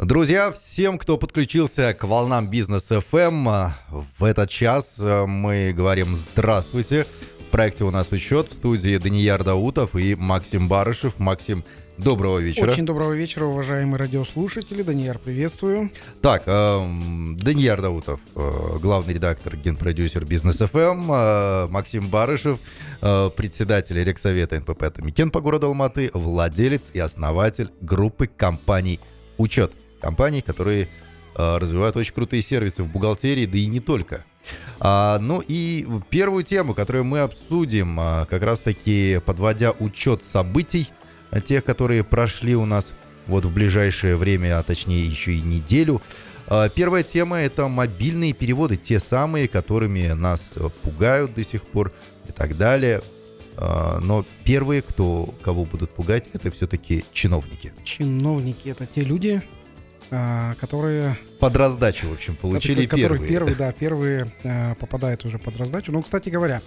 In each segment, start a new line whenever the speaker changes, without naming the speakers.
Друзья, всем, кто подключился к волнам бизнес FM, в этот час э, мы говорим здравствуйте. В проекте у нас учет в студии Данияр Даутов и Максим Барышев. Максим, доброго вечера.
Очень доброго вечера, уважаемые радиослушатели. Данияр, приветствую.
Так, э, Данияр Даутов, э, главный редактор, генпродюсер Бизнес FM, э, Максим Барышев, э, председатель Рексовета НПП Тамикен по городу Алматы, владелец и основатель группы компаний «Учет» компаний, которые э, развивают очень крутые сервисы в бухгалтерии, да и не только. А, ну и первую тему, которую мы обсудим, а, как раз-таки подводя учет событий, а, тех, которые прошли у нас вот в ближайшее время, а точнее еще и неделю. А, первая тема это мобильные переводы, те самые, которыми нас пугают до сих пор и так далее. Но первые, кто, кого будут пугать, это все-таки чиновники.
Чиновники это те люди, которые...
Под раздачу, в общем, получили
которые,
первые.
первые, да, первые а, попадают уже под раздачу. Ну, кстати говоря,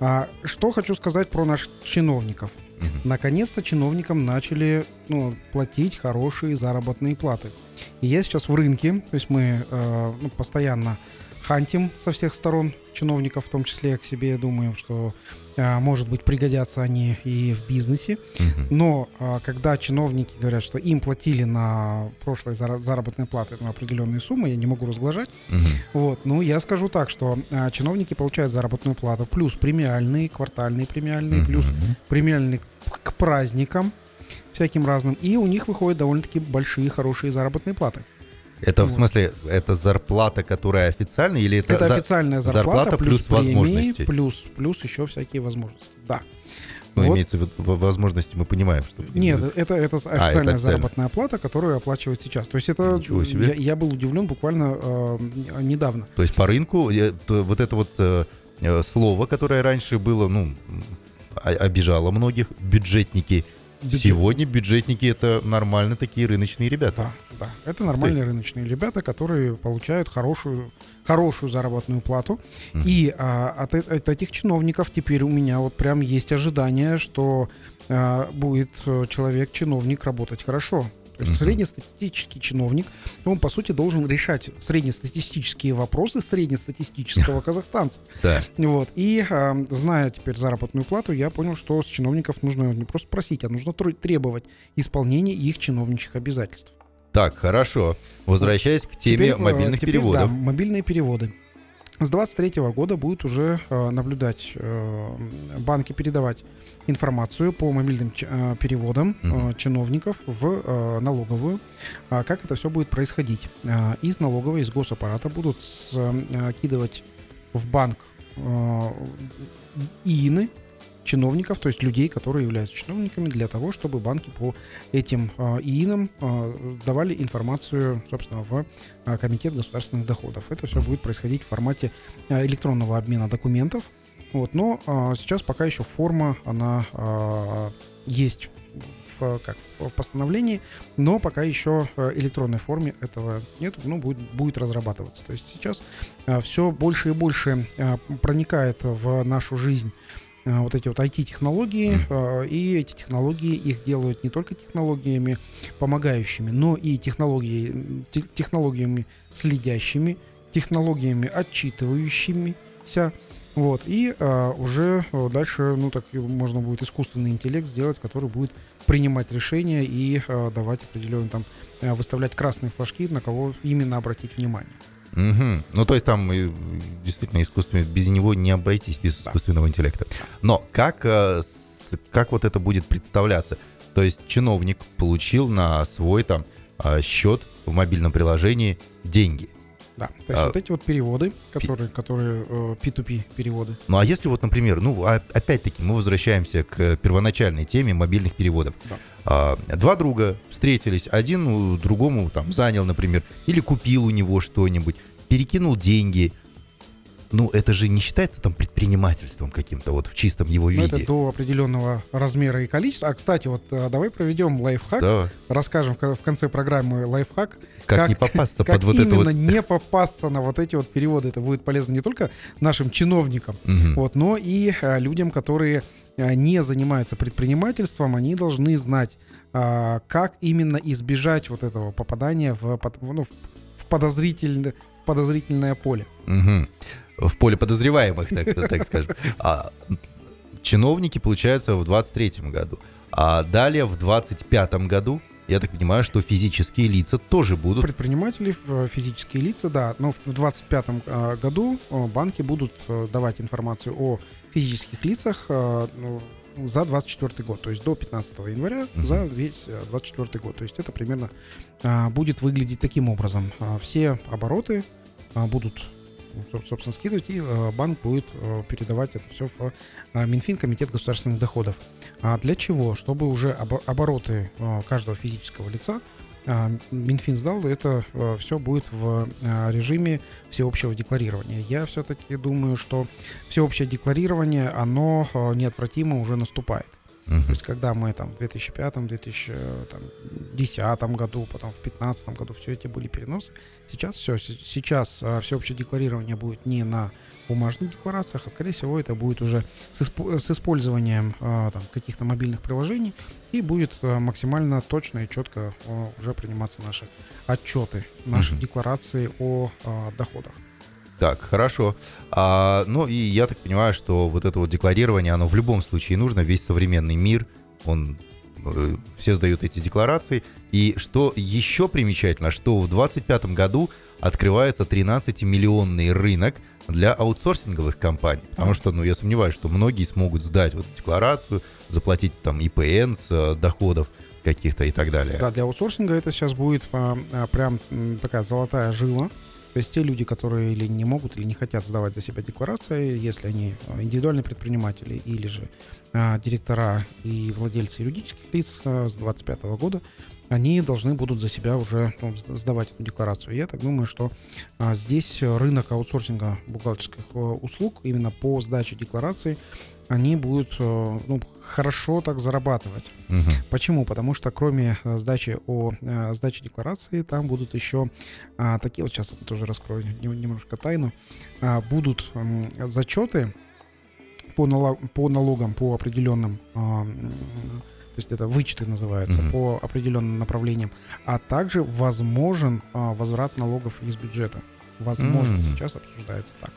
а, что хочу сказать про наших чиновников.
Мгм.
Наконец-то чиновникам начали ну, платить хорошие заработные платы. И я сейчас в рынке, то есть мы э, ну, постоянно хантим со всех сторон чиновников, в том числе к себе, думаю, что, э, может быть, пригодятся они и в бизнесе. Но а, когда чиновники говорят, что им платили на прошлой зара- заработной платы на определенные суммы, я не могу разглашать.
Мгм.
Вот, ну я скажу так, что а, чиновники получают заработную плату плюс премиальные, квартальные премиальные, плюс премиальные к праздникам всяким разным, и у них выходят довольно-таки большие хорошие заработные платы.
Это в
Вот.
смысле, это зарплата, которая официальная, или это,
Это
за-
официальная зарплата,
зарплата
плюс,
плюс
премии,
возможности?
плюс плюс еще всякие возможности. Да.
ну,
вот.
имеется в виду в- возможности, мы понимаем, что...
Нет, это, это с-
А, это
официальная
официально.
заработная плата, которую оплачивают сейчас. То есть это
Ничего себе.
Я, я был удивлен буквально э, недавно.
То есть по рынку э, то вот это вот э, э, слово, которое раньше было, ну, обижало многих, бюджетники.
Бюджет.
Сегодня бюджетники это нормально такие рыночные ребята.
Да, да. Это нормальные рыночные ребята, которые получают хорошую, хорошую заработную плату.
Мгм.
И а, от, э- от этих чиновников теперь у меня вот прям есть ожидание, что а, будет э, человек-чиновник работать хорошо. То есть
Мгм.
среднестатистический чиновник, он, по сути, должен решать среднестатистические вопросы среднестатистического казахстанца.
Да.
Вот. И а, зная теперь заработную плату, я понял, что с чиновников нужно не просто просить, а нужно тр- требовать исполнения их чиновничьих обязательств.
Так, хорошо. Возвращаясь к теме
Теперь, э,
мобильных
теперь,
переводов.
Да, мобильные переводы. С 23 года будет уже э, наблюдать э, банки передавать информацию по мобильным э, переводам э, чиновников в э, налоговую. А как это все будет происходить? Э, из налоговой, из госаппарата будут скидывать в банк э, ИИНы чиновников, то есть людей, которые являются чиновниками, для того, чтобы банки по этим э, ИИНам э, давали информацию, собственно, в э, Комитет государственных доходов. Это все будет происходить в формате электронного обмена документов. Вот, но сейчас пока еще форма, она есть в, как, в постановлении, но пока еще электронной форме этого нет, ну, будет, будет разрабатываться. То есть сейчас все больше и больше проникает в нашу жизнь вот эти вот IT-технологии, э, и эти технологии их делают не только технологиями помогающими, но и технологии, те- технологиями следящими, технологиями отчитывающимися. Вот, и э, уже э, дальше, ну, так можно будет искусственный интеллект сделать, который будет принимать решения и э, давать определенные там, э, выставлять красные флажки, на кого именно обратить внимание.
Мгм. Ну, то есть там э, действительно искусственный, без него не обойтись, без
Да.
искусственного интеллекта. Но как, э, как вот это будет представляться? То есть чиновник получил на свой там э, счет в мобильном приложении деньги.
Да, то есть
А,
вот эти вот переводы, которые, которые э, P2P переводы,
Ну, а если вот, например, ну, а- опять-таки мы возвращаемся к первоначальной теме мобильных переводов.
Да.
А, два друга встретились, один другому там занял, например, или купил у него что-нибудь, перекинул деньги. Ну, это же не считается там предпринимательством каким-то вот в чистом его
Ну,
виде.
это до определенного размера и количества. А, кстати, вот э, давай проведем лайфхак,
Да.
расскажем в ко- в конце программы лайфхак,
Как,
Как-
не попасться
как
под вот это вот.
не попасться на вот эти вот переводы. Это будет полезно не только нашим чиновникам,
Мгм.
вот, но и э, людям, которые э, не занимаются предпринимательством, они должны знать а, как именно избежать вот этого попадания в, ну, в, подозрительное, в подозрительное поле.
Мгм. В поле подозреваемых, так, так скажем. А чиновники, получается, в 23 году. А далее, в 25 году, я так понимаю, что физические лица тоже будут...
Предприниматели, физические лица, да, но в 2025 э, году э, банки будут э, давать информацию о физических лицах э, ну, за 24 год, то есть до 15 января
Мгм.
за весь э, 24 год. То есть это примерно а, будет выглядеть таким образом. А, Все обороты а, будут ну, соб- собственно, скидывать, и э, банк будет э, передавать это все в э, Минфин, Комитет государственных доходов. А для чего? Чтобы уже обо- обороты э, каждого физического лица а, Минфин сдал, это все будет в а, режиме всеобщего декларирования. Я все-таки думаю, что всеобщее декларирование, оно а, неотвратимо уже наступает.
Мгм.
То есть, когда мы там в 2005, 2010 году, потом в 2015 году все эти были переносы, сейчас все, сейчас а, всеобщее декларирование будет не на бумажных декларациях, а скорее всего это будет уже с, испо- с использованием а, там, каких-то мобильных приложений и будет а, максимально точно и четко а, уже приниматься наши отчеты, наши
Мгм.
декларации о а, доходах.
Так, хорошо. А, ну и я так понимаю, что вот это вот декларирование, оно в любом случае нужно. Весь современный мир, он э, все сдают эти декларации. И что еще примечательно, что в 2025 году открывается 13-миллионный рынок для аутсорсинговых компаний. Потому что, ну, я сомневаюсь, что многие смогут сдать вот декларацию, заплатить там ИПН с э, доходов каких-то и так далее.
Да, для аутсорсинга это сейчас будет а, а, прям такая золотая жила. То есть те люди, которые или не могут, или не хотят сдавать за себя декларации, если они а, индивидуальные предприниматели или же директора и владельцы юридических лиц а, с 2025 года, они должны будут за себя уже ну, сд- сдавать эту декларацию. Я так думаю, что а, здесь рынок аутсорсинга бухгалтерских э, услуг именно по сдаче деклараций, они будут э, ну, хорошо так зарабатывать.
Мгм.
Почему? Потому что кроме э, сдачи о сдаче декларации, там будут еще а, такие, вот сейчас тоже раскрою нем- немножко тайну, а, будут зачеты по, нала- по налогам по определенным, а, то есть это вычеты называются,
Мгм.
по определенным направлениям, а также возможен а, возврат налогов из бюджета. Возможно,
Мгм.
сейчас обсуждается так.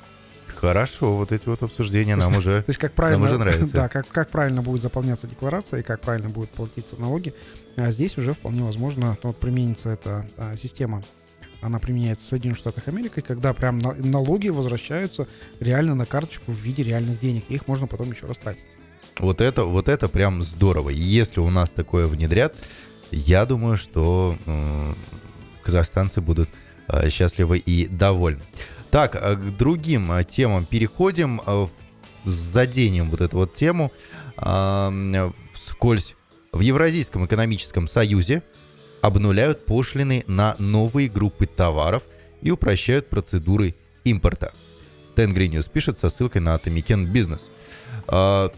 Хорошо, вот эти вот обсуждения нам уже...
То есть как правильно,
уже нравится.
да, как, как правильно будет заполняться декларация и как правильно будет платиться налоги, а здесь уже вполне возможно ну, вот применится эта а, система. Она применяется в Соединенных Штатах Америки, когда прям на- налоги возвращаются реально на карточку в виде реальных денег. Их можно потом еще растратить.
Вот это, вот это прям здорово. Если у нас такое внедрят, я думаю, что м, казахстанцы будут э, счастливы и довольны. Так, а к другим э, темам переходим. Э, Заденем вот эту вот тему. А, м, Вскользь. В Евразийском экономическом союзе обнуляют пошлины на новые группы товаров и упрощают процедуры импорта. Tengri News пишет со ссылкой на Атамекен Бизнес. А,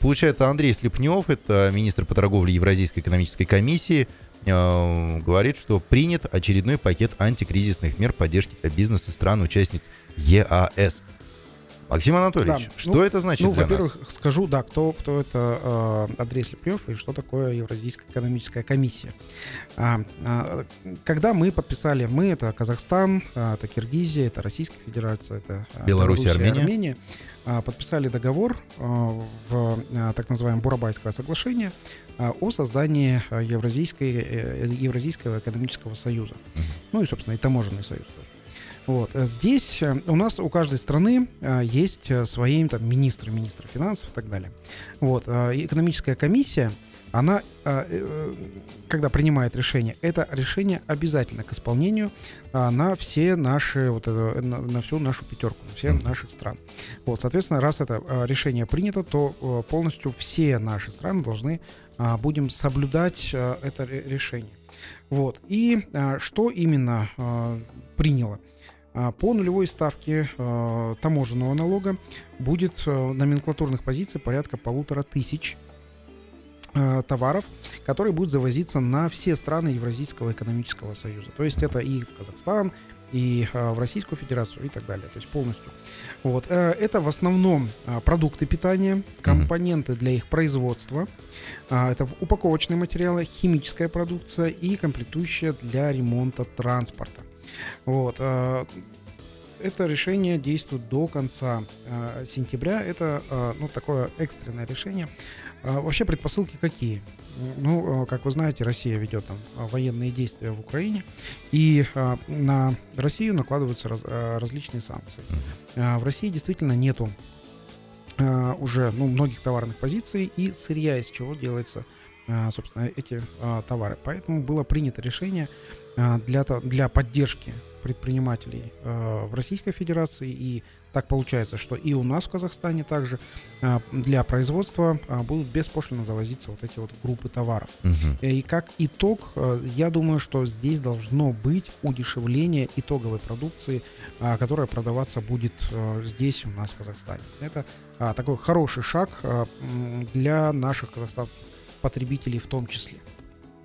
Получается, Андрей Слепнев, это министр по торговле Евразийской экономической комиссии, э, говорит, что принят очередной пакет антикризисных мер поддержки для бизнеса стран-участниц ЕАЭС. Максим Анатольевич,
Да,
что
ну,
это значит
ну,
для
во-первых,
нас?
скажу, да, кто, кто это э, Андрей Слепнев и что такое Евразийская экономическая комиссия. А, а, когда мы подписали, мы это Казахстан, а, это Киргизия, это Российская Федерация, это а,
Беларусь и
Белоруссия,
Армения.
Армения, подписали договор в так называемое Бурабайское соглашение о создании Евразийской, э, Евразийского экономического союза. Ну и, собственно, и таможенный союз тоже. Вот. э, Здесь э, у нас у каждой страны э, есть свои там, министры, министры финансов и так далее. Вот. Экономическая комиссия, она, когда принимает решение, это решение обязательно к исполнению на все наши, вот, на, на всю нашу пятерку, на все
Мгм.
наших стран. Вот, соответственно, раз это решение принято, то полностью все наши страны должны будем соблюдать это ре- решение. Вот. И что именно приняло? А, По нулевой ставке э, таможенного налога будет э, номенклатурных позиций порядка полутора тысяч товаров, которые будут завозиться на все страны Евразийского экономического союза. То есть это и в Казахстан, и в Российскую Федерацию и так далее, то есть полностью. Вот. Это в основном продукты питания, компоненты для их производства, это упаковочные материалы, химическая продукция и комплектующая для ремонта транспорта. Вот это решение действует до конца э, сентября. Это э, ну, такое экстренное решение. Э, вообще предпосылки какие? Ну, э, как вы знаете, Россия ведет там военные действия в Украине, и на Россию накладываются раз, различные санкции. В России действительно нету уже ну, многих товарных позиций и сырья, из чего делается э, собственно, эти товары. Поэтому было принято решение для, для поддержки предпринимателей э, в Российской Федерации. И так получается, что и у нас в Казахстане также э, для производства э, будут беспошлино завозиться вот эти вот группы товаров. Угу. И как итог, э, я думаю, что здесь должно быть удешевление итоговой продукции, э, которая продаваться будет э, здесь у нас в Казахстане. Это э, такой хороший шаг э, для наших казахстанских потребителей в том числе.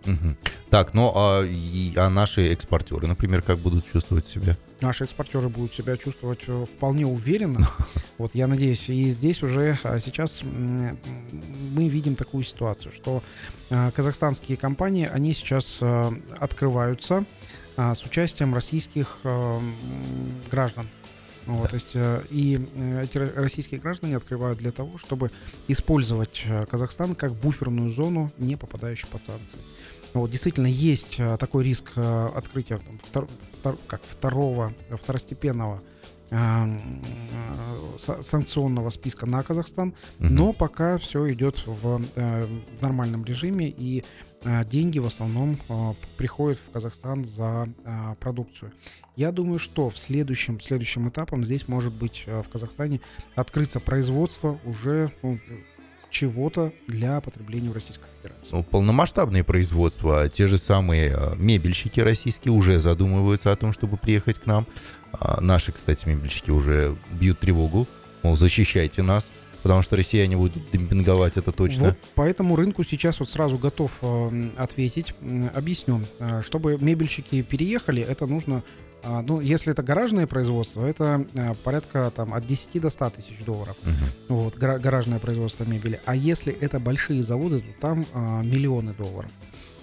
Угу. Так, ну а, и, а наши экспортеры, например, как будут чувствовать себя?
Наши экспортеры будут себя чувствовать э, вполне уверенно. Вот я надеюсь, и здесь уже а, сейчас мы видим такую ситуацию, что а, казахстанские компании, они сейчас а, открываются с участием российских граждан. Вот, то есть, э, и э, эти российские граждане открывают для того, чтобы использовать э, Казахстан как буферную зону, не попадающую под санкции. Вот, действительно, есть такой риск открытия там, втор, втор, как второго, второстепенного санкционного списка на Казахстан, угу. но пока все идет в нормальном режиме и деньги в основном приходят в Казахстан за продукцию. Я думаю, что в следующем, следующем этапом здесь может быть в Казахстане открыться производство уже ну, чего-то для потребления в Российской Федерации.
Ну, полномасштабные производства, те же самые мебельщики российские уже задумываются о том, чтобы приехать к нам. Наши, кстати, мебельщики уже бьют тревогу, мол, защищайте нас потому что россияне будут демпинговать, это точно.
Вот поэтому рынку сейчас вот сразу готов э, ответить. Объясню. Чтобы мебельщики переехали, это нужно, ну, если это гаражное производство, это э, порядка там от 10 до 100 тысяч долларов. Угу. Вот, гара- гаражное производство мебели. А если это большие заводы, то там э, миллионы долларов.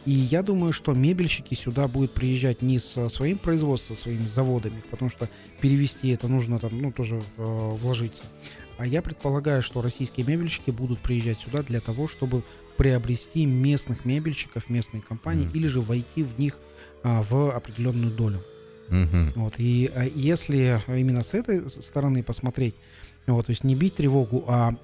И я думаю, что мебельщики сюда будут приезжать не со своим производством, своими заводами, потому что перевести это нужно там, ну, тоже э, вложиться. А я предполагаю, что российские мебельщики будут приезжать сюда для того, чтобы приобрести местных мебельщиков, местные компании, mm. или же войти в них а, в определенную долю. Mm-hmm. Вот, и а, если именно с этой стороны посмотреть, вот, то есть не бить тревогу, а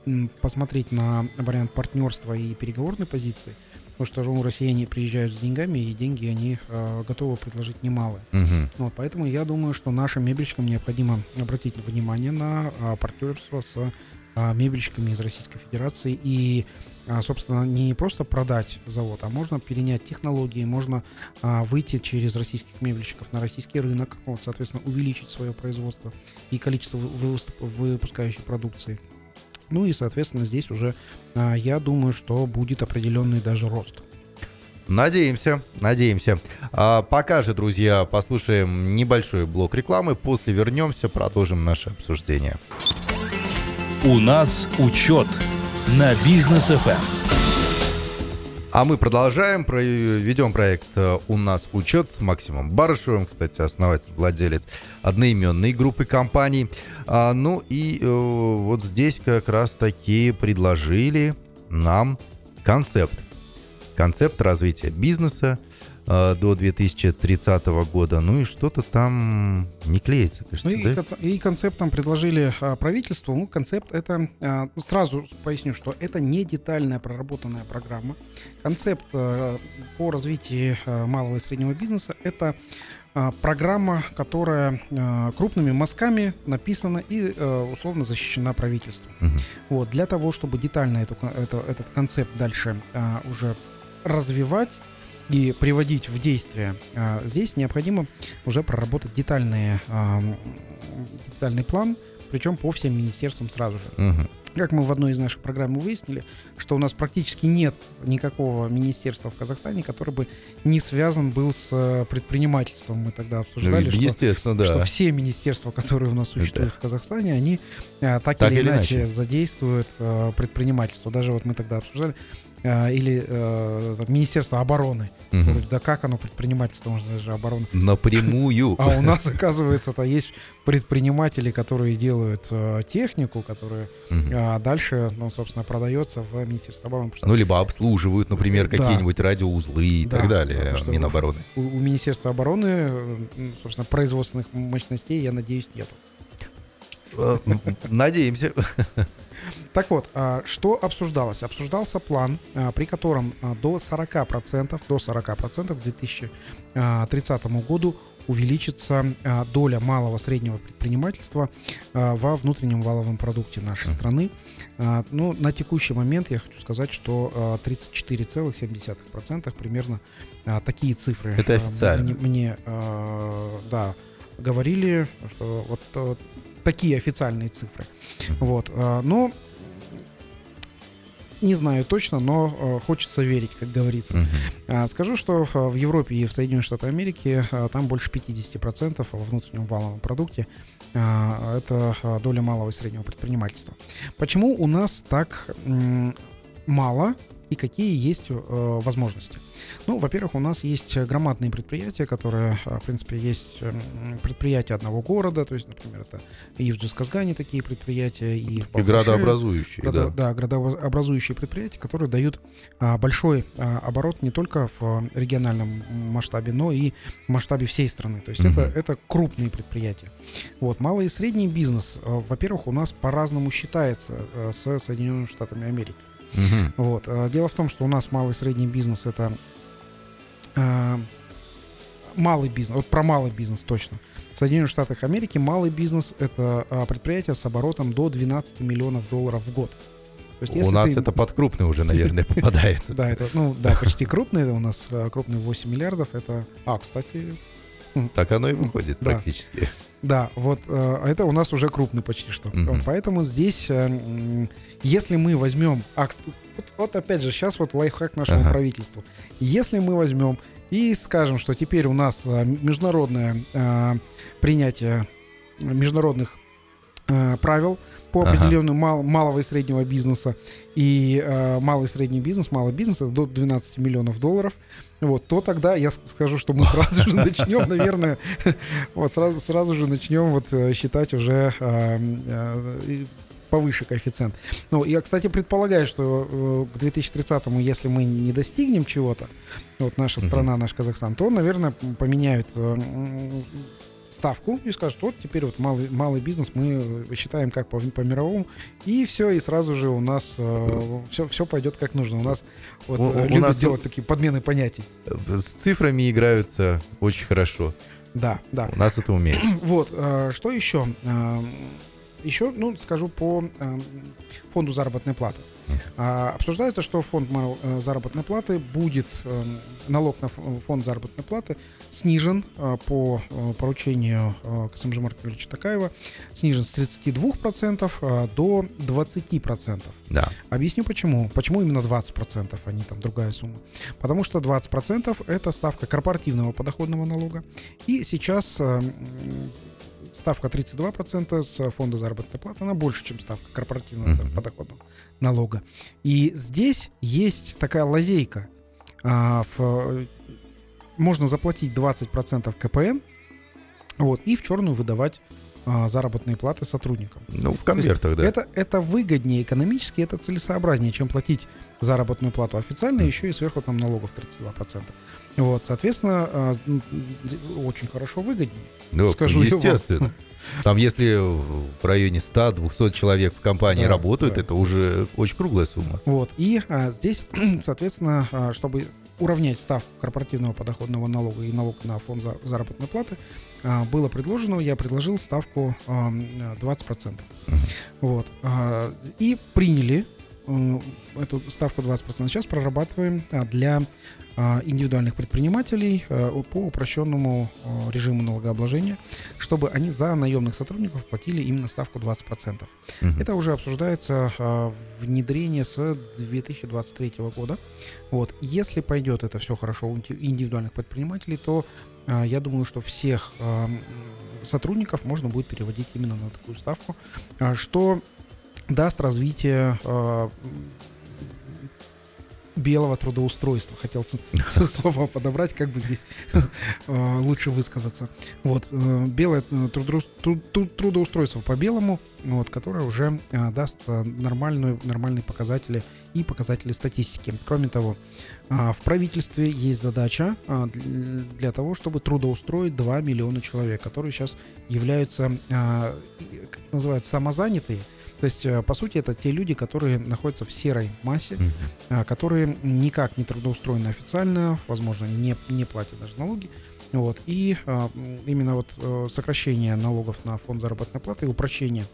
посмотреть на вариант партнерства и переговорной позиции, потому что ну, россияне приезжают с деньгами, и деньги они э, готовы предложить немалые. Угу. Вот, поэтому я думаю, что нашим мебельщикам необходимо обратить внимание на э, партнерство с э, мебельщиками из Российской Федерации и собственно, не просто продать завод, а можно перенять технологии, можно а, выйти через российских мебельщиков на российский рынок, вот, соответственно, увеличить свое производство и количество выпускающей продукции. Ну и, соответственно, здесь уже а, я думаю, что будет определенный даже рост.
Надеемся, надеемся. А пока же, друзья, послушаем небольшой блок рекламы. После вернемся, продолжим наше обсуждение.
У нас учет на бизнес FM.
А мы продолжаем, ведем проект э, «У нас учет» с Максимом Барышевым, кстати, основатель, владелец одноименной группы компаний. А, ну и э, вот здесь как раз таки предложили нам концепт. Концепт развития бизнеса – до 2030 года. Ну и что-то там не клеится, кажется, ну,
и, да? и концепт там предложили а, правительству. Ну, концепт это, а, сразу поясню, что это не детальная проработанная программа. Концепт а, по развитию а, малого и среднего бизнеса это а, программа, которая крупными мазками написана и условно защищена правительством. Угу. Вот, для того, чтобы детально эту, это, этот концепт дальше а, уже развивать, и приводить в действие, а, здесь необходимо уже проработать детальные, детальный план причем по всем министерствам сразу же.
Мгм.
Как мы в одной из наших программ выяснили, что у нас практически нет никакого министерства в Казахстане, который бы не связан был с э, предпринимательством. Мы тогда
Ну,
обсуждали, что,
естественно, да.
что все министерства, которые у нас существуют в Казахстане, они э, так,
Так
или,
или
иначе,
иначе.
задействуют предпринимательство. Даже вот мы тогда обсуждали, или э, Министерство обороны.
Мгм.
Вроде, Да как оно предпринимательство, можно даже оборону.
Напрямую.
А у нас, оказывается-то, есть предприниматели, которые делают э, технику, которая
Мгм.
а дальше, ну, собственно, продается в Министерство обороны. что
Ну, либо обслуживают, например,
Да.
какие-нибудь радиоузлы и
Да,
так далее, Минобороны.
у, у Министерства обороны, э, собственно, производственных мощностей, я надеюсь, нет.
Э, Надеемся.
Так вот, а, что обсуждалось? Обсуждался план, а, при котором а, до 40%, до 40% к 2030 году увеличится доля малого среднего предпринимательства во внутреннем валовом продукте нашей
Мгм.
страны. Ну, на текущий момент я хочу сказать, что а, 34,7% примерно такие цифры.
Это официально.
Мне, да, говорили, что вот э, такие официальные цифры. Вот. а, Но не знаю точно, но э, хочется верить, как говорится. А, Скажу, что э, в Европе и в Соединенных Штатах Америки э, там больше 50% во внутреннем валовом продукте это э, доля малого и среднего предпринимательства. Почему у нас так мало и какие есть э, возможности? Ну, во-первых, у нас есть громадные предприятия, которые, э, в принципе, есть м, предприятия одного города, то есть, например, это и в Джусказгане такие предприятия, и в
И градообразующие,
Градо-
да.
да, градообразующие предприятия, которые дают а, большой а, оборот не только в а, региональном масштабе, но и в масштабе всей страны. То есть
Мгм.
это, это крупные предприятия. Вот, малый и средний бизнес, а, во-первых, у нас по-разному считается с Соединенными Штатами Америки.
Мгм.
Вот. а, Дело в том, что у нас малый и средний бизнес это а, малый бизнес. Вот про малый бизнес точно. В Соединенных Штатах Америки малый бизнес это а, предприятие с оборотом до 12 миллионов долларов в год. То есть,
У нас
ты-
это под крупный уже, наверное, попадает.
Да, это, ну, да, почти крупный. У нас крупный 8 миллиардов. Это, а, кстати,
Так оно и выходит
Да.
практически.
Да, вот э, это у нас уже крупный почти что. Вот поэтому здесь, э, если мы возьмем, а, вот, вот опять же, сейчас вот лайфхак нашему
Ага.
правительству. Если мы возьмем и скажем, что теперь у нас э, международное э, принятие международных э, правил по
Ага.
определению мал- малого и среднего бизнеса и э, малый и средний бизнес, малый бизнес это до 12 миллионов долларов, вот, то тогда я скажу, что мы сразу же начнем, наверное, вот сразу, сразу же начнем вот э, считать уже э, э, повыше коэффициент. Ну, я, кстати, предполагаю, что э, к 2030-му, если мы не достигнем чего-то, вот наша страна, наш Казахстан, то, наверное, поменяют ставку и скажут, вот теперь вот малый, малый бизнес мы э, считаем как по, по мировому, и все, и сразу же у нас все, все пойдет как нужно. У нас вот,
У-
э,
у
любят
нас
делать такие подмены понятий.
С цифрами играются очень хорошо.
Да, да.
У нас это умеют.
Вот, э, что еще? Эм, Еще, ну, скажу по эм, фонду заработной платы. А, Обсуждается, что фонд э, заработной платы будет, эм, налог на ф- фонд заработной платы снижен э, по э, поручению э, Касымжи Марковича Такаева, снижен с 32% э, до 20%.
Да.
Объясню почему. Почему именно 20%, а не там другая сумма. Потому что 20% это ставка корпоративного подоходного налога. И сейчас э, ставка 32% с фонда заработной платы, она больше, чем ставка корпоративного
Мгм.
подоходного налога. И здесь есть такая лазейка. А, в- можно заплатить 20% КПН, вот, и в черную выдавать а, заработные платы сотрудникам.
Ну, в конвертах, да.
Это, это выгоднее экономически, это целесообразнее, чем платить заработную плату официально, еще и сверху там налогов 32%. Вот, соответственно, а, очень хорошо выгоднее.
Ну,
скажу
естественно. Там, если в районе 100-200 человек в компании
Да,
работают,
да.
это уже очень круглая сумма.
Вот, и а, здесь, соответственно, а, чтобы уравнять ставку корпоративного подоходного налога и налог на фонд за- заработной платы, а, было предложено, я предложил ставку а, м, 20%.
Мгм.
Вот. а, И приняли эту ставку 20% сейчас прорабатываем для индивидуальных предпринимателей э, по упрощенному э, режиму налогообложения, чтобы они за наемных сотрудников платили именно ставку 20%.
Мгм.
Это уже обсуждается а, внедрение с 2023 года. Вот. Если пойдет это все хорошо у инди- индивидуальных предпринимателей, то а, я думаю, что всех а, сотрудников можно будет переводить именно на такую ставку, а, что даст развитие а, белого трудоустройства. Хотел слово подобрать, как бы здесь э, лучше высказаться. Вот, э, белое э, трудоус- тру- тру- трудоустройство по белому, вот, которое уже даст нормальную, нормальные показатели и показатели статистики. Кроме того, в правительстве есть задача дл- для того, чтобы трудоустроить 2 миллиона человек, которые сейчас являются, как называют, самозанятые. То есть, э, по сути, это те люди, которые находятся в серой массе, а, которые никак не трудоустроены официально, возможно, не, не платят даже налоги. Вот. И а, м, именно вот э, сокращение налогов на фонд заработной платы и упрощение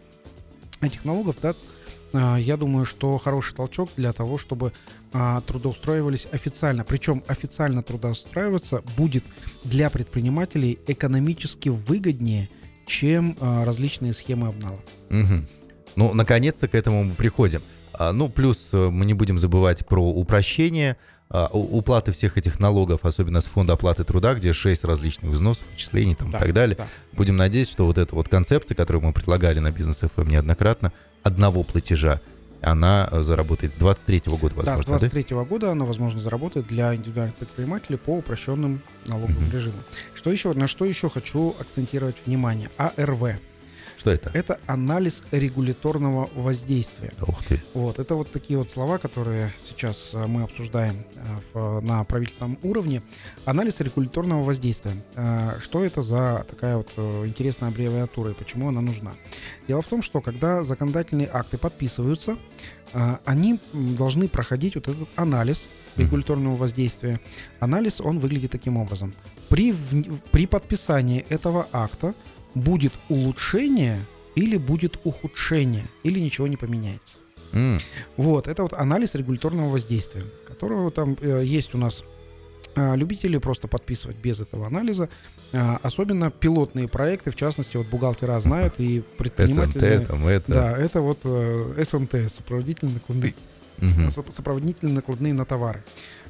этих налогов даст, а, я думаю, что хороший толчок для того, чтобы а, трудоустраивались официально. Причем официально трудоустраиваться будет для предпринимателей экономически выгоднее, чем а, различные схемы обнала.
Мгм. Ну, наконец-то к этому мы приходим. А, ну, плюс э, мы не будем забывать про упрощение а, уплаты всех этих налогов, особенно с фонда оплаты труда, где 6 различных взносов, отчислений там, и так далее.
Да.
Будем надеяться, что вот эта вот концепция, которую мы предлагали на бизнес FM неоднократно, одного платежа, она э, заработает с 23 года,
Да, с
возможно, да?
23 года она, возможно, заработает для индивидуальных предпринимателей по упрощенным налоговым
Мгм.
режимам. Что еще, на что еще хочу акцентировать внимание? АРВ.
Что это?
Это анализ регуляторного воздействия.
Ух ты.
Вот, это вот такие вот слова, которые сейчас э, мы обсуждаем э, на правительственном уровне. Анализ регуляторного воздействия. Э, Что это за такая вот интересная аббревиатура и почему она нужна? Дело в том, что когда законодательные акты подписываются, они должны проходить вот этот анализ регуляторного воздействия. Анализ, он выглядит таким образом. При, при подписании этого акта будет улучшение или будет ухудшение, или ничего не поменяется.
М,
Вот, это вот анализ регуляторного воздействия, которого там э, есть у нас а, любители просто подписывать без этого анализа. А, особенно пилотные проекты, в частности, вот бухгалтера знают и предприниматели...
СНТ, там это.
Да, это вот э, СНТ, сопроводительные накладные,
Мгм.
соп- сопроводительные накладные на товары.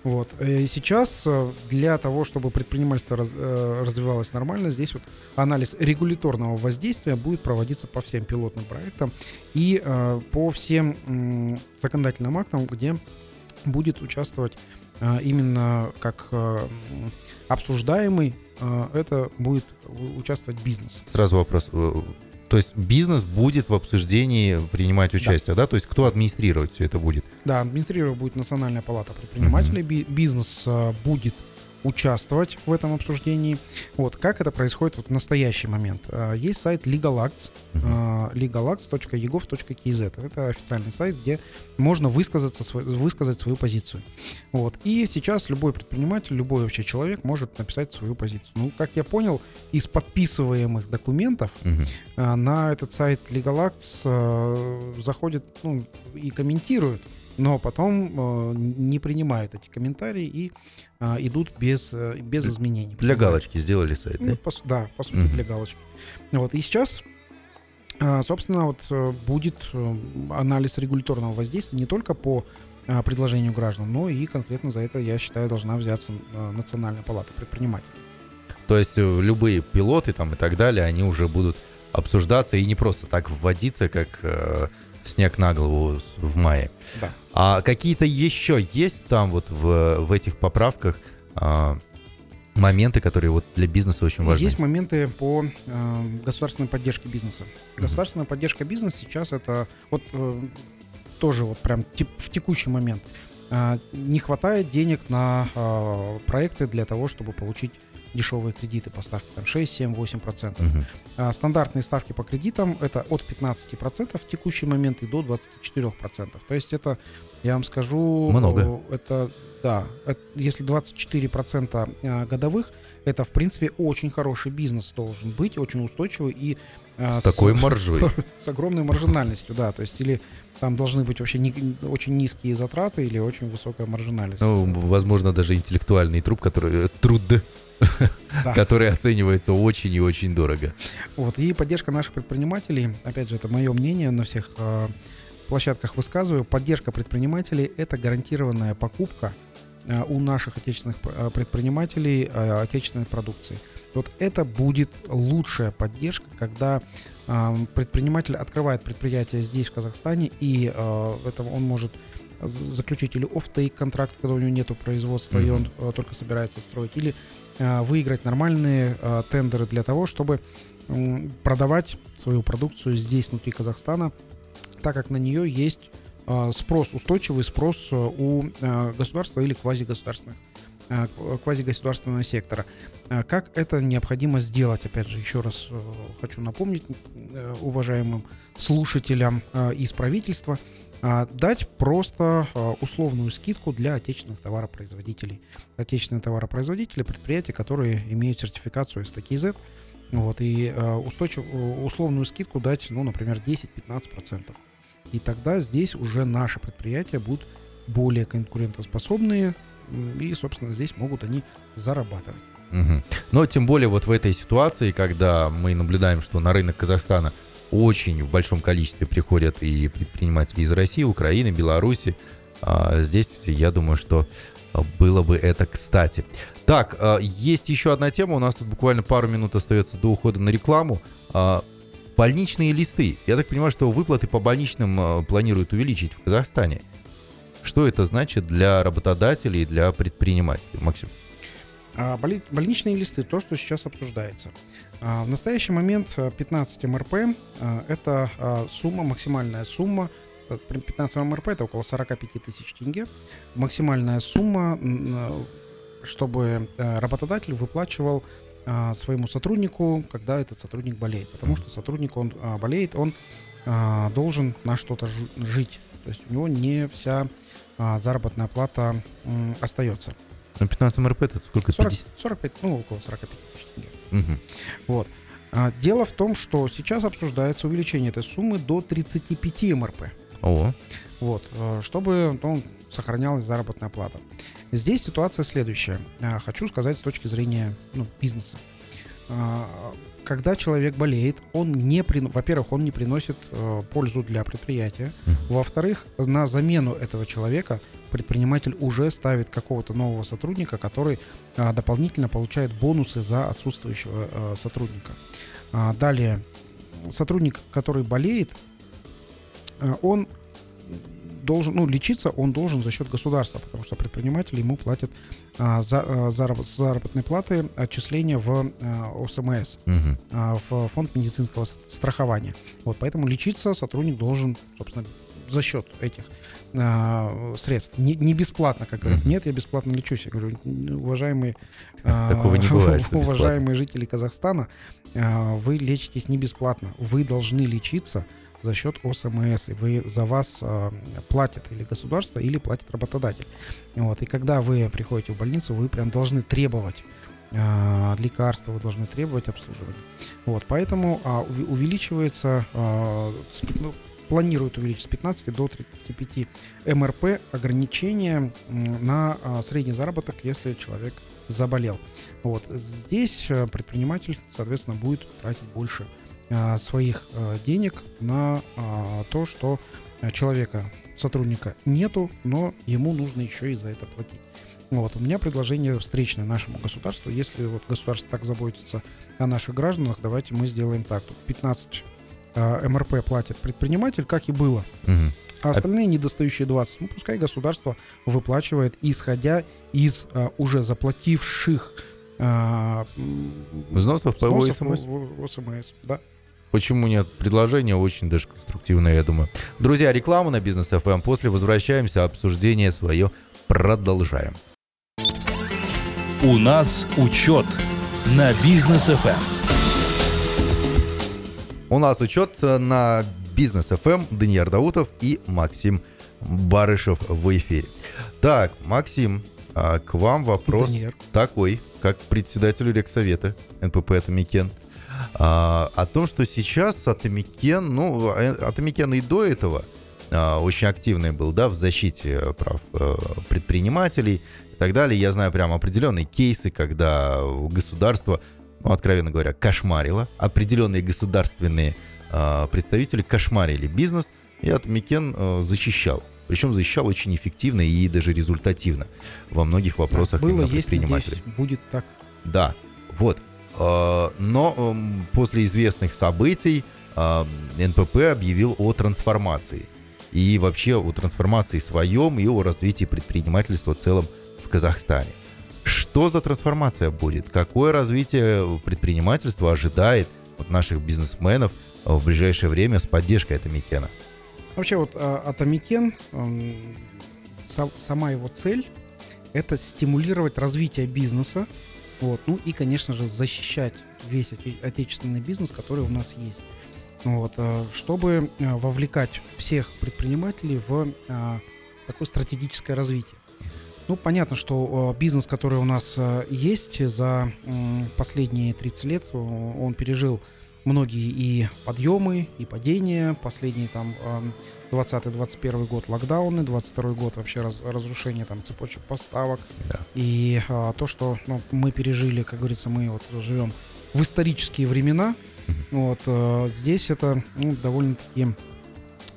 Вот. Э, И сейчас э, для того, чтобы предпринимательство раз- э, развивалось нормально, здесь вот анализ регуляторного воздействия будет проводиться по всем пилотным проектам и э, по всем м, законодательным актам, где будет участвовать э, именно как э, обсуждаемый, э, это будет участвовать бизнес.
Сразу вопрос. То есть бизнес будет в обсуждении принимать участие, да? То есть кто администрировать все это будет?
Да, администрировать будет Национальная палата предпринимателей. Би- бизнес а, будет участвовать в этом обсуждении. Вот как это происходит вот в настоящий момент. А, Есть сайт LegalActs,
Мгм.
а, legalacts.egov.kz. Это официальный сайт, где можно высказаться, высказать свою позицию. Вот. И сейчас любой предприниматель, любой вообще человек может написать свою позицию. Ну, как я понял, из подписываемых документов а, на этот сайт LegalActs э, заходят ну, и комментируют, но потом э, не принимают эти комментарии и а, идут без, э, без изменений.
Для галочки сделали сайт,
Ну,
да?
по да, по сути,
Мгм.
для галочки. Вот, и сейчас, а, собственно, вот э, будет э, анализ регуляторного воздействия не только по предложению граждан, но и конкретно за это, я считаю, должна взяться э, Национальная палата предпринимателей.
То есть э, любые пилоты там и так далее, они уже будут обсуждаться и не просто так вводиться, как э, снег на голову в мае.
Да.
А какие-то еще есть там вот в, в этих поправках а, моменты, которые вот для бизнеса очень важны?
Есть моменты по э, государственной поддержке бизнеса. Государственная поддержка бизнеса сейчас это вот э, тоже вот прям теп- в текущий момент. А, не хватает денег на а, проекты для того, чтобы получить дешевые кредиты по ставке там 6, 7, 8 процентов.
Мгм.
А стандартные ставки по кредитам это от 15% в текущий момент и до 24%. То есть это я вам скажу...
Много.
э, Это, да, это- если 24% э, годовых, это, в принципе, очень хороший бизнес должен быть, очень устойчивый и... э,
С такой маржой.
с огромной маржинальностью, да, то есть или там должны быть вообще ни- очень низкие затраты или очень высокая маржинальность.
Ну, возможно, даже интеллектуальный труд, который, труд,
Да.
который оценивается очень и очень дорого.
Вот, и поддержка наших предпринимателей, опять же, это мое мнение, на всех э, площадках высказываю, поддержка предпринимателей – это гарантированная покупка э, у наших отечественных э, предпринимателей э, отечественной продукции. Вот это будет лучшая поддержка, когда э, предприниматель открывает предприятие здесь, в Казахстане, и э, это он может заключить или офтейк контракт, когда у него нету производства, и
Мгм.
он э, только собирается строить, или выиграть нормальные э, тендеры для того, чтобы продавать свою продукцию здесь, внутри Казахстана, так как на нее есть э, спрос, устойчивый спрос э, у э, государства или квазигосударственных э, кв- квазигосударственного сектора. Э, Как это необходимо сделать? Опять же, еще раз э, хочу напомнить э, уважаемым слушателям э, из правительства, э, дать просто э, условную скидку для отечественных товаропроизводителей. Отечественные товаропроизводители, предприятия, которые имеют сертификацию STKZ, вот, и э, устойчив, условную скидку дать, ну, например, 10-15%. И тогда здесь уже наши предприятия будут более конкурентоспособные, и, собственно, здесь могут они зарабатывать.
Мгм. Но тем более вот в этой ситуации, когда мы наблюдаем, что на рынок Казахстана очень в большом количестве приходят и предприниматели из России, Украины, Беларуси, а, здесь я думаю, что а, было бы это кстати. Так, а, есть еще одна тема, у нас тут буквально пару минут остается до ухода на рекламу. Больничные листы. Я так понимаю, что выплаты по больничным планируют увеличить в Казахстане. Что это значит для работодателей и для предпринимателей? Максим.
А больничные листы, то, что сейчас обсуждается. А, В настоящий момент а, 15 МРП а, это а, сумма, максимальная сумма. а, при- 15 МРП это около 45 тысяч тенге. Максимальная сумма, чтобы работодатель выплачивал своему сотруднику, когда этот сотрудник болеет. Потому что сотрудник, он болеет, он должен на что-то жи- жить. То есть у него не вся заработная плата остается.
Ну, 15 МРП это сколько?
40,
50?
45, ну, около 45 тысяч тенге.
Мгм.
Вот. А, дело в том, что сейчас обсуждается увеличение этой суммы до 35 МРП.
О,
Вот, э, чтобы ну, сохранялась заработная плата. Здесь ситуация следующая. А, Хочу сказать с точки зрения ну, бизнеса. А, Когда человек болеет, он не прин- во-первых, он не приносит э, пользу для предприятия. Во-вторых, на замену этого человека предприниматель уже ставит какого-то нового сотрудника, который а, дополнительно получает бонусы за отсутствующего э, сотрудника. А, далее, сотрудник, который болеет, он должен, ну, лечиться он должен за счет государства, потому что предприниматели ему платят а, за, а, заработ- заработной платы отчисления в а, ОСМС,
мгм.
а, в фонд медицинского страхования. Вот, поэтому лечиться сотрудник должен, собственно, за счет этих а, средств. Не, не бесплатно, как говорят. Нет, я бесплатно лечусь. Я говорю, уважаемые, а,
Такого не бывает, что бесплатно.
уважаемые жители Казахстана, а, вы лечитесь не бесплатно. Вы должны лечиться за счет ОСМС, и вы за вас а, платят или государство, или платит работодатель. Вот, и когда вы приходите в больницу, вы прям должны требовать а, лекарства, вы должны требовать обслуживания. Вот, поэтому а, уви- увеличивается, а, планируют увеличить с 15 до 35 МРП ограничение м, на а, средний заработок, если человек заболел. Вот. Здесь э, предприниматель, соответственно, будет тратить больше а, своих а, денег на а, то, что человека, сотрудника нету, но ему нужно еще и за это платить. Вот. У меня предложение встречное нашему государству. Если вот государство так заботится о наших гражданах, давайте мы сделаем так. Тут 15 а, МРП платит предприниматель, как и было.
Мгм.
А остальные недостающие 20, ну пускай государство выплачивает, исходя из а, уже заплативших а,
Взносов по
взносов
ОСМС?
в- в ОСМС, да.
Почему нет? Предложение очень даже конструктивное, я думаю. Друзья, реклама на бизнес FM. После возвращаемся, обсуждение свое продолжаем.
У нас учет на Business FM.
У нас учет э, на Business FM Даниил Даутов и Максим Барышев в эфире. Так, Максим, а к вам вопрос
Даниэль.
такой, как председателю Регсовета НПП «Атамекен». А, о том, что сейчас Атамекен, ну, э, Атамекен и до этого а, очень активный был, да, в защите прав э, предпринимателей и так далее. Я знаю прям определенные кейсы, когда государство, ну, откровенно говоря, кошмарило. Определенные государственные а, представители кошмарили бизнес, и Атамекен э, защищал. Причем защищал очень эффективно и даже результативно во многих вопросах
Было,
именно
есть,
предпринимателей.
надеюсь, будет так.
Да, вот. Э, Но после известных событий э, НПП объявил о трансформации. И вообще о трансформации своем и о развитии предпринимательства в целом в Казахстане. Что за трансформация будет? Какое развитие предпринимательства ожидает от наших бизнесменов э, в ближайшее время с поддержкой Атамекена?
Вообще вот а, Атамекен, м, са- сама его цель это стимулировать развитие бизнеса, вот, ну и, конечно же, защищать весь оте- отечественный бизнес, который у нас есть. Вот, а, чтобы а, вовлекать всех предпринимателей в а, такое стратегическое развитие. Ну, понятно, что а, бизнес, который у нас а, есть за последние 30 лет, он пережил многие и подъемы, и падения. Последний там ам, 20-21 год локдауны, 22 год вообще раз- разрушение там цепочек поставок.
Да.
И а, то, что ну, мы пережили, как говорится, мы вот живем в исторические времена. Вот а, здесь это ну, довольно-таки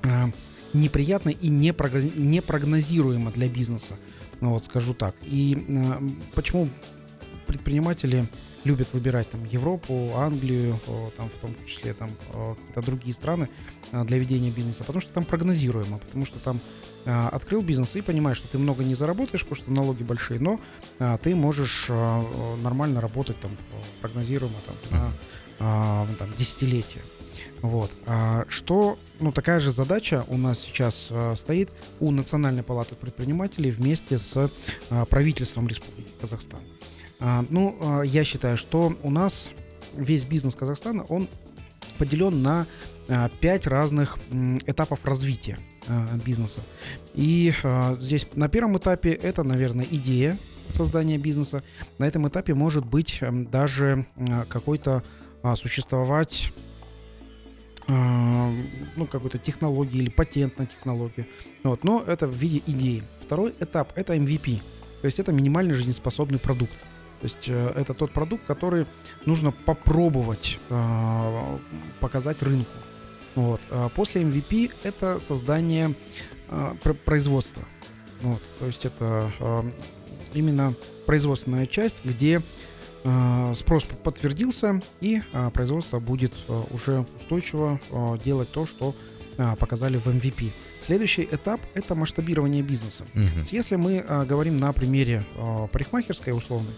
а, неприятно и непрогноз- непрогнозируемо для бизнеса. Ну, вот скажу так. И а, почему предприниматели любят выбирать там Европу, Англию, там в том числе там какие-то другие страны а, для ведения бизнеса, потому что там прогнозируемо, потому что там а, открыл бизнес и понимаешь, что ты много не заработаешь, потому что налоги большие, но а, ты можешь нормально работать там прогнозируемо там на а, там, десятилетия. Вот. А что, ну, такая же задача у нас сейчас а, стоит у Национальной палаты предпринимателей вместе с а, правительством Республики Казахстан. А, ну, а, я считаю, что у нас весь бизнес Казахстана, он поделен на пять разных этапов развития бизнеса. И здесь на первом этапе это, наверное, идея создания бизнеса. На этом этапе может быть м, даже какой-то а, существовать ну, какой-то технологии или патент на технологию. Вот, но это в виде идеи. Второй этап — это MVP. То есть это минимально жизнеспособный продукт. То есть э, это тот продукт, который нужно попробовать э, показать рынку. Вот. А После MVP это создание э, пр- производства. Вот. То есть это э, именно производственная часть, где э, спрос п- подтвердился и э, производство будет э, уже устойчиво э, делать то, что э, показали в MVP. Следующий этап это масштабирование бизнеса. Есть Если мы говорим на примере парикмахерской условной,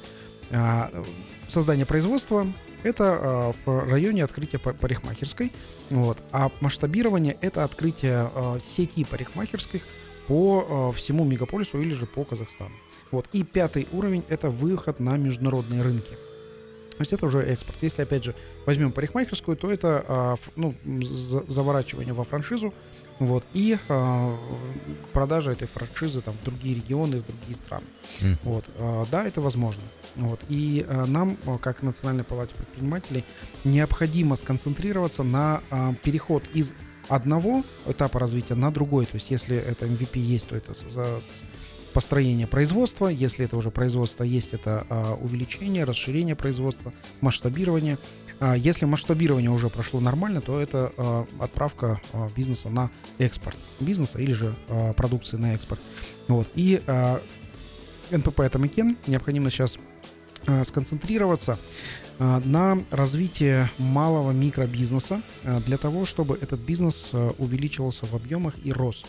создание производства это в районе открытия па- парикмахерской, вот, а масштабирование это открытие сети парикмахерских по всему мегаполису или же по Казахстану. Вот. И пятый уровень это выход на международные рынки. То есть это уже экспорт. Если опять же возьмем парикмахерскую, то это а, ну, за- заворачивание во франшизу, вот, и а, продажа этой франшизы там, в другие регионы, в другие страны.
Мгм.
Вот, а, да, это возможно. Вот, и а, нам, а, как Национальной палате предпринимателей, необходимо сконцентрироваться на а, переход из одного этапа развития на другой. То есть, если это MVP есть, то это за- построение производства. Если это уже производство есть, это а, увеличение, расширение производства, масштабирование. А, если масштабирование уже прошло нормально, то это а, отправка а, бизнеса на экспорт. Бизнеса или же а, продукции на экспорт. Вот. И а, НПП Атамекен необходимо сейчас а, сконцентрироваться на развитии малого микробизнеса а, для того, чтобы этот бизнес а, увеличивался в объемах и рос.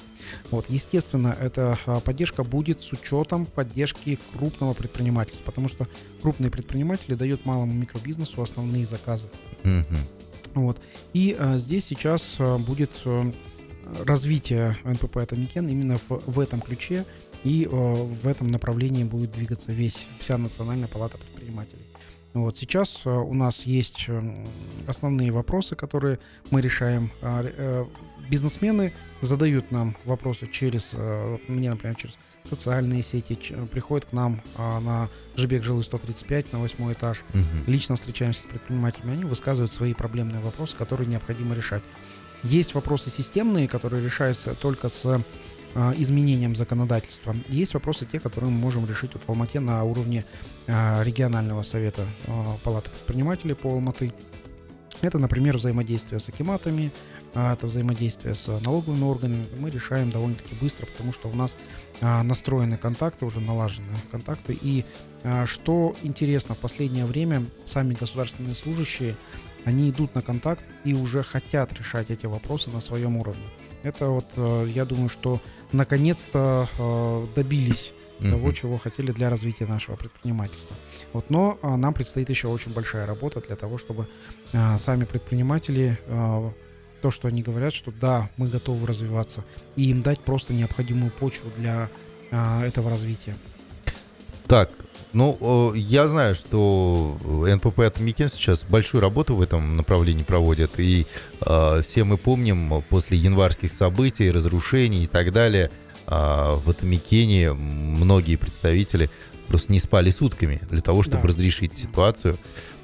Вот, естественно, эта поддержка будет с учетом поддержки крупного предпринимательства, потому что крупные предприниматели дают малому микробизнесу основные заказы. Вот. И а, здесь сейчас а, будет а, развитие НПП Атамекен именно в, в этом ключе, и а, в этом направлении будет двигаться весь, вся Национальная палата предпринимателей. Вот сейчас э, у нас есть э, основные вопросы, которые мы решаем. А, э, бизнесмены задают нам вопросы через, мне, например, через социальные сети, приходят к нам а, на Жибек Жолы 135 на восьмой этаж.
Мгм.
Лично встречаемся с предпринимателями, они высказывают свои проблемные вопросы, которые необходимо решать. Есть вопросы системные, которые решаются только с а, изменением законодательства. Есть вопросы те, которые мы можем решить вот в Алмате на уровне а, регионального совета а, палаты предпринимателей по Алматы. Это, например, взаимодействие с акиматами, это взаимодействие с налоговыми органами. Мы решаем довольно-таки быстро, потому что у нас настроены контакты, уже налажены контакты. И что интересно, в последнее время сами государственные служащие, они идут на контакт и уже хотят решать эти вопросы на своем уровне. Это вот, э, я думаю, что наконец-то э, добились того,
Мгм.
чего хотели для развития нашего предпринимательства. Вот, но а, нам предстоит еще очень большая работа для того, чтобы а, сами предприниматели то, что они говорят, что да, мы готовы развиваться, и им дать просто необходимую почву для этого развития.
Так, ну, я знаю, что НПП Атамекен сейчас большую работу в этом направлении проводит, и э, все мы помним после январских событий, разрушений и так далее, э, в Атамекене многие представители просто не спали сутками для того, чтобы
Да.
разрешить ситуацию.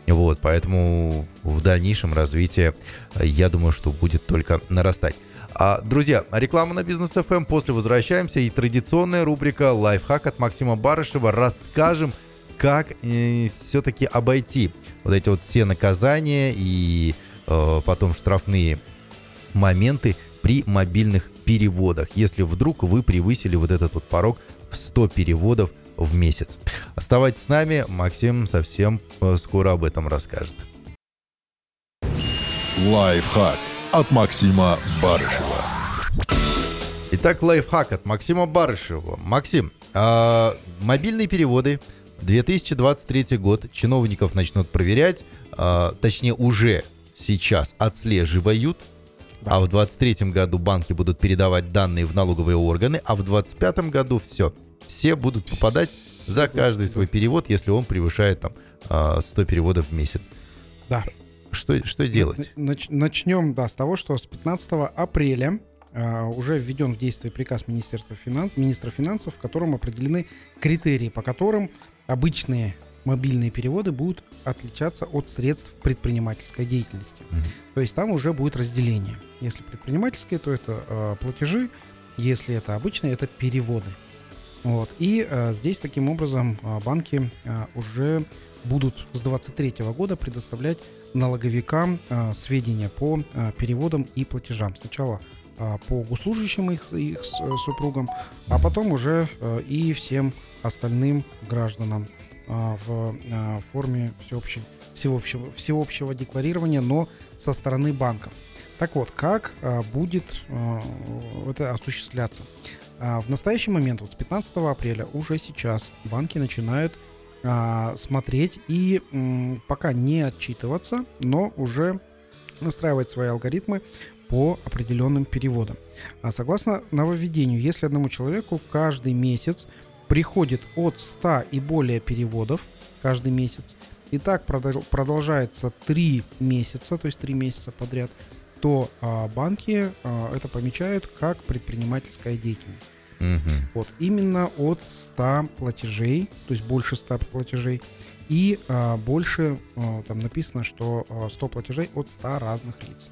Вот, поэтому в дальнейшем развитие, я думаю, что будет только нарастать. А, друзья, реклама на Бизнес FM. После возвращаемся и традиционная рубрика лайфхак от Максима Барышева. Расскажем, как все-таки обойти вот эти вот все наказания и э, потом штрафные моменты при мобильных переводах, если вдруг вы превысили вот этот вот порог в 100 переводов в месяц. Оставайтесь с нами, Максим совсем э, скоро об этом расскажет.
Лайфхак от Максима Барышева.
Итак, лайфхак от Максима Барышева. Максим, а, мобильные переводы 2023 год чиновников начнут проверять, а, точнее уже сейчас отслеживают,
Да.
а в 2023 году банки будут передавать данные в налоговые органы, а в 2025 году все. Все будут попадать за каждый свой перевод, если он превышает там а, 100 переводов в месяц.
Да.
Что, что делать?
Нач- начнем, да, с того, что с 15 апреля а, уже введен в действие приказ Министерства финансов, министра финансов, в котором определены критерии, по которым обычные мобильные переводы будут отличаться от средств предпринимательской деятельности.
Мгм.
То есть там уже будет разделение. Если предпринимательские, то это а, платежи, если это обычные, это переводы. Вот. И а, здесь таким образом а, банки а, уже будут с 2023 года предоставлять налоговикам а, сведения по а, переводам и платежам. Сначала а, по госслужащим их, их э, супругам, а потом уже э, и всем остальным гражданам в форме всеобщей, всеобщего, всеобщего декларирования, но со стороны банков. Так вот, как будет это осуществляться? В настоящий момент, вот с 15 апреля, уже сейчас банки начинают а, смотреть и м, пока не отчитываться, но уже настраивать свои алгоритмы по определенным переводам. А согласно нововведению, если одному человеку каждый месяц приходит от 100 и более переводов каждый месяц, и так продол- продолжается 3 месяца, то есть 3 месяца подряд, то а, банки а, это помечают как предпринимательская деятельность.
Мгм.
Вот именно от 100 платежей, то есть больше 100 платежей, и а, больше, а, там написано, что а, 100 платежей от 100 разных лиц.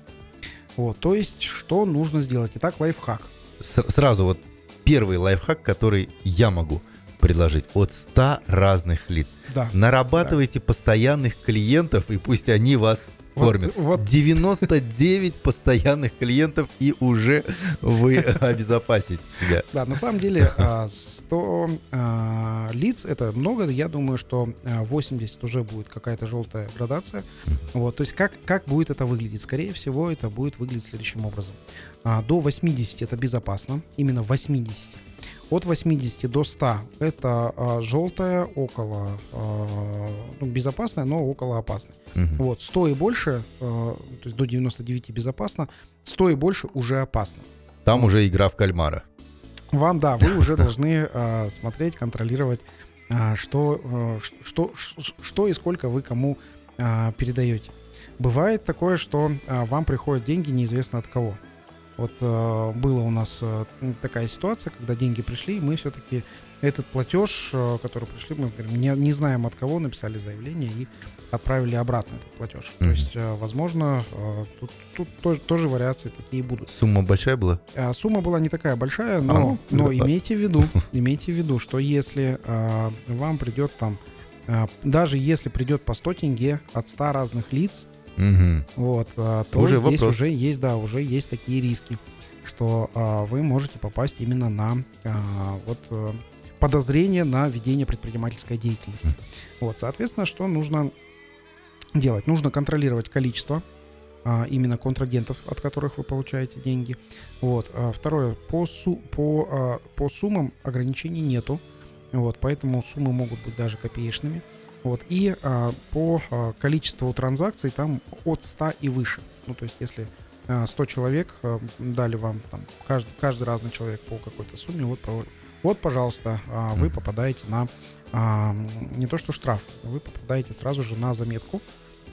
Вот, то есть, что нужно сделать? Итак, лайфхак.
С- сразу вот первый лайфхак, который я могу предложить от 100 разных лиц.
Да.
Нарабатывайте постоянных клиентов, и пусть они вас
Вот-
кормят.
вот.
99 постоянных клиентов, и уже вы обезопасите себя.
Да, на самом деле а, 100 а, лиц это много. Я думаю, что а, 80 уже будет какая-то желтая градация. Вот, то есть как, как будет это выглядеть? Скорее всего, это будет выглядеть следующим образом. А, До 80 это безопасно, именно 80. От 80 до 100 это а, желтая, около а, ну, безопасная, но около опасная.
Мгм.
Вот, 100 и больше, а, то есть до 99 безопасно, 100 и больше уже опасно.
Там уже игра в кальмара.
Вам, да, вы уже должны а, смотреть, контролировать а, что, ш- что, что и сколько вы кому а, передаете. Бывает такое, что а, вам приходят деньги неизвестно от кого. Вот э, была у нас э, такая ситуация, когда деньги пришли, и мы все-таки этот платеж, э, который пришли, мы говорим, не, не знаем от кого, написали заявление и отправили обратно этот платеж. То
Мгм.
есть, э, возможно, э, тут, тут тоже, тоже вариации такие будут.
Сумма большая была?
А, Сумма была не такая большая, но,
ну,
но
да.
имейте в виду, имейте в виду, что если а, вам придет там, а, даже если придет по 100 тенге от 100 разных лиц,
Мгм.
вот, а, то
Уже
здесь
вопрос.
уже есть, да, уже есть такие риски, что а, вы можете попасть именно на а, вот э, подозрение на ведение предпринимательской деятельности. Вот, соответственно, что нужно делать? Нужно контролировать количество а, именно контрагентов, от которых вы получаете деньги. Вот. а, второе, по, су- по, а, по суммам ограничений нету. Вот, поэтому суммы могут быть даже копеечными. Вот, и а, по а, количеству транзакций там от 100 и выше. Ну, то есть, если а, 100 человек а, дали вам, там, каждый, каждый разный человек по какой-то сумме, вот, вот пожалуйста, а, вы попадаете на а, не то что штраф, вы попадаете сразу же на заметку,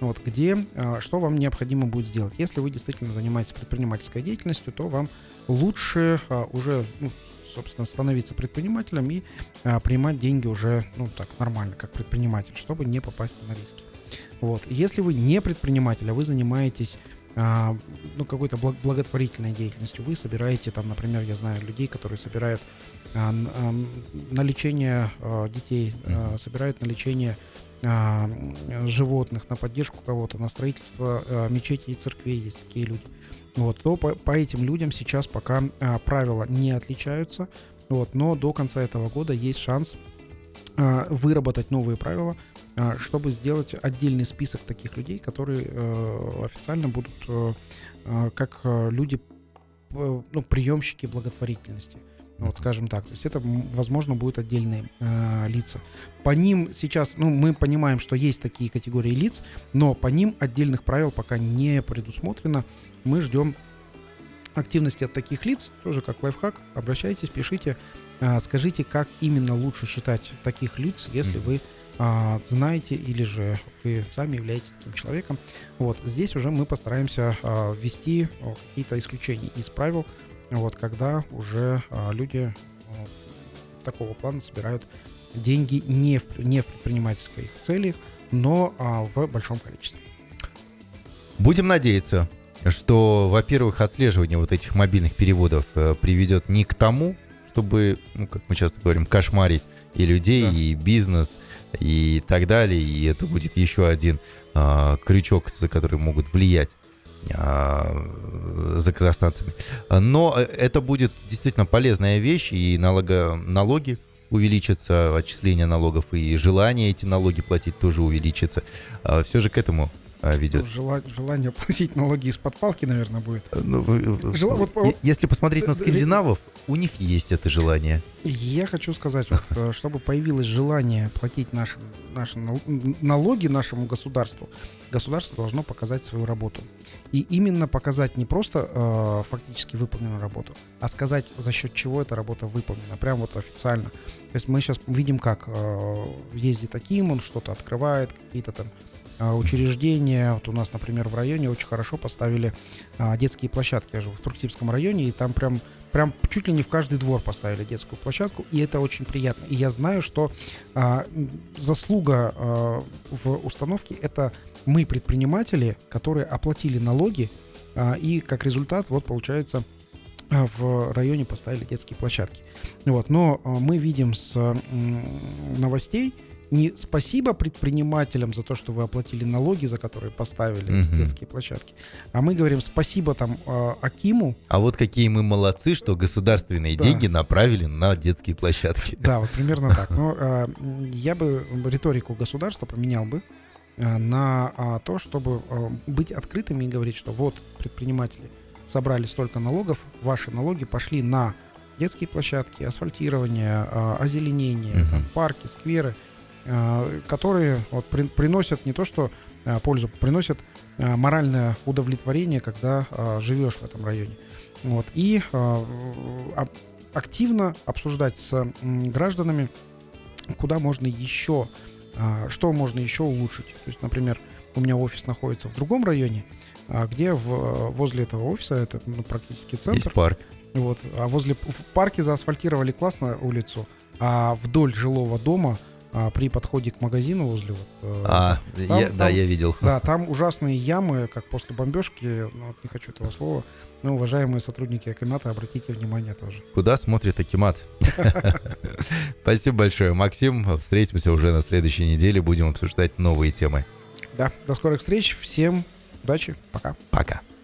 вот, где а, что вам необходимо будет сделать. Если вы действительно занимаетесь предпринимательской деятельностью, то вам лучше а, уже, ну, собственно, становиться предпринимателем и а, принимать деньги уже, ну, так, нормально, как предприниматель, чтобы не попасть на риски. Вот. Если вы не предприниматель, а вы занимаетесь ну, какой-то благ- благотворительной деятельностью, вы собираете там, например, я знаю людей, которые собирают а, а, на лечение а, детей, а, собирают на лечение а, животных, на поддержку кого-то, на строительство а, мечетей и церквей. Есть такие люди. Вот, то по, по этим людям сейчас пока а, правила не отличаются, вот, но до конца этого года есть шанс а, выработать новые правила, а, чтобы сделать отдельный список таких людей, которые э, официально будут э, э, как э, люди, э, ну, приемщики благотворительности. Вот,
Мгм.
скажем так. То есть это, возможно, будут отдельные э, лица. По ним сейчас, ну, мы понимаем, что есть такие категории лиц, но по ним отдельных правил пока не предусмотрено. Мы ждем активности от таких лиц, тоже как лайфхак. Обращайтесь, пишите, а, скажите, как именно лучше считать таких лиц, если вы а, знаете или же вы сами являетесь таким человеком. Вот здесь уже мы постараемся а, ввести а, какие-то исключения из правил, вот когда уже люди такого плана собирают деньги не в, не в предпринимательской цели, но в большом количестве.
Будем надеяться, что, во-первых, отслеживание вот этих мобильных переводов э, приведет не к тому, чтобы, ну, как мы часто говорим, кошмарить и людей,
Да.
и бизнес, и так далее, и это будет еще один а, крючок, за который могут влиять а, за казахстанцами. Но э, это будет действительно полезная вещь, и налога, налоги увеличатся, отчисление налогов, и желание эти налоги платить тоже увеличится. Все же к этому а, ведет.
Жела- желание платить налоги из-под палки, наверное, будет.
Ну, вы- вы-
Жела- вот-
Если посмотреть на скандинавов, у них есть это желание.
Я хочу сказать, вот, э, чтобы появилось желание платить наши, наши налоги нашему государству, государство должно показать свою работу. И именно показать не просто э, фактически выполненную работу, а сказать, за счет чего эта работа выполнена, прям вот официально. То есть мы сейчас видим, как э, ездит Аким, он что-то открывает, какие-то там э, учреждения. Вот у нас, например, в районе очень хорошо поставили а, детские площадки. Я живу в Турктипском районе, и там прям прям чуть ли не в каждый двор поставили детскую площадку, и это очень приятно. И я знаю, что м, заслуга в установке это мы предприниматели, которые оплатили налоги, и как результат вот получается в районе поставили детские площадки. Вот, но мы видим с новостей не спасибо предпринимателям за то, что вы оплатили налоги, за которые поставили
Мгм.
детские площадки, а мы говорим спасибо там а, Акиму,
А вот какие мы молодцы, что государственные
Да.
деньги направили на детские площадки.
Да, вот примерно так. Но м, я бы риторику государства поменял бы а, на то, чтобы быть открытыми и говорить, что вот предприниматели собрали столько налогов, ваши налоги пошли на детские площадки, асфальтирование, озеленение, там, парки, скверы, которые вот, при- приносят не то что а, пользу, приносят а, моральное удовлетворение, когда живешь в этом районе. Вот. И активно обсуждать с гражданами куда можно еще, что можно еще улучшить. То есть, например, у меня офис находится в другом районе, а, где в, возле этого офиса, это ну, практически центр,
Есть парк.
вот, а возле в парке заасфальтировали классно улицу, а вдоль жилого дома а, при подходе к магазину возле вот, э,
А,
Там-
я- да,
там-
я видел.
да, там ужасные ямы, как после бомбежки, ну, вот не хочу этого слова, но, уважаемые сотрудники Акимата, обратите внимание тоже.
Куда смотрит Акимат? Спасибо большое, Максим. Встретимся уже на следующей неделе. Будем обсуждать новые темы.
Да, до скорых встреч, всем удачи, пока.
Пока.